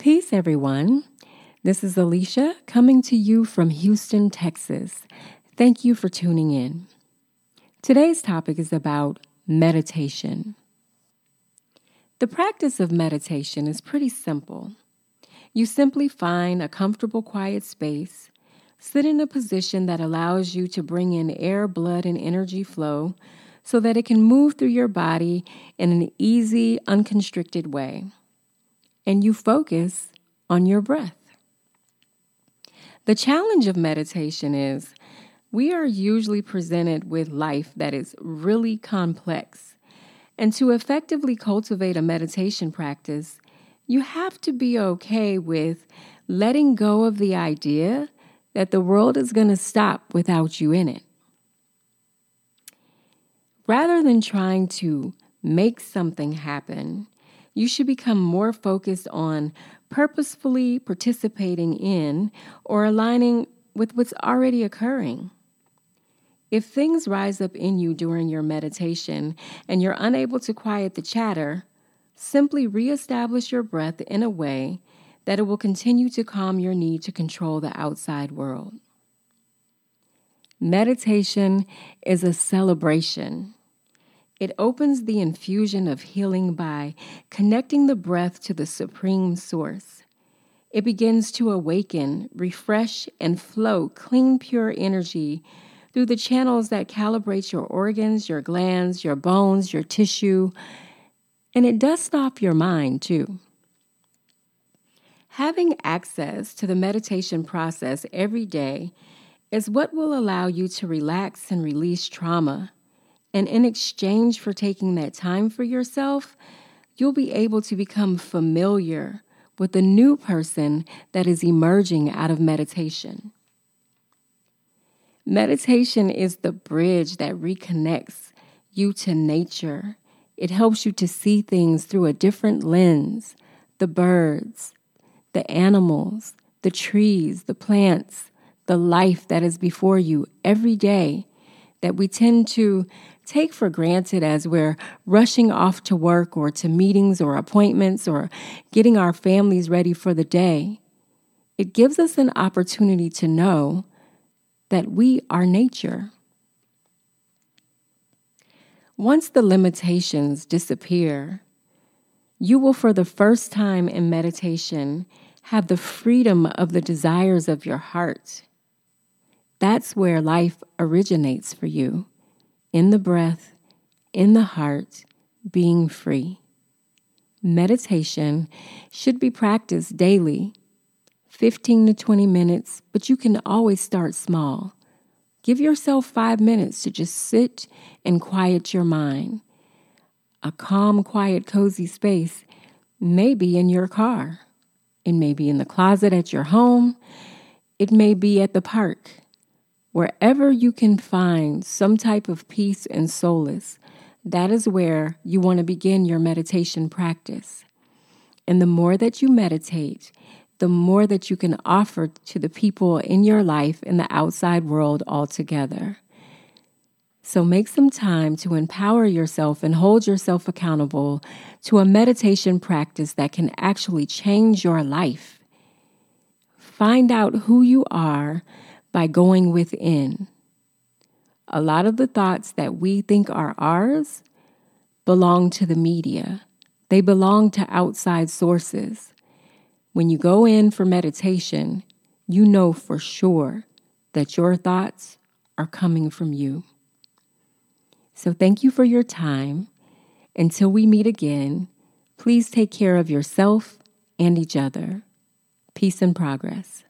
Peace, everyone. This is Alicia coming to you from Houston, Texas. Thank you for tuning in. Today's topic is about meditation. The practice of meditation is pretty simple. You simply find a comfortable, quiet space, sit in a position that allows you to bring in air, blood, and energy flow so that it can move through your body in an easy, unconstricted way. And you focus on your breath. The challenge of meditation is we are usually presented with life that is really complex. And to effectively cultivate a meditation practice, you have to be okay with letting go of the idea that the world is going to stop without you in it. Rather than trying to make something happen, you should become more focused on purposefully participating in or aligning with what's already occurring. If things rise up in you during your meditation and you're unable to quiet the chatter, simply reestablish your breath in a way that it will continue to calm your need to control the outside world. Meditation is a celebration. It opens the infusion of healing by connecting the breath to the supreme source. It begins to awaken, refresh, and flow clean, pure energy through the channels that calibrate your organs, your glands, your bones, your tissue, and it does stop your mind too. Having access to the meditation process every day is what will allow you to relax and release trauma. And in exchange for taking that time for yourself, you'll be able to become familiar with the new person that is emerging out of meditation. Meditation is the bridge that reconnects you to nature. It helps you to see things through a different lens the birds, the animals, the trees, the plants, the life that is before you every day that we tend to take for granted as we're rushing off to work or to meetings or appointments or getting our families ready for the day. It gives us an opportunity to know that we are nature. Once the limitations disappear, you will, for the first time in meditation, have the freedom of the desires of your heart. That's where life originates for you in the breath, in the heart, being free. Meditation should be practiced daily 15 to 20 minutes, but you can always start small. Give yourself five minutes to just sit and quiet your mind. A calm, quiet, cozy space may be in your car. It may be in the closet at your home. It may be at the park. Wherever you can find some type of peace and solace, that is where you want to begin your meditation practice. And the more that you meditate, the more that you can offer to the people in your life in the outside world altogether. So make some time to empower yourself and hold yourself accountable to a meditation practice that can actually change your life. Find out who you are by going within. A lot of the thoughts that we think are ours belong to the media. They belong to outside sources. When you go in for meditation, you know for sure that your thoughts are coming from you. So thank you for your time. Until we meet again, please take care of yourself and each other. Peace and progress.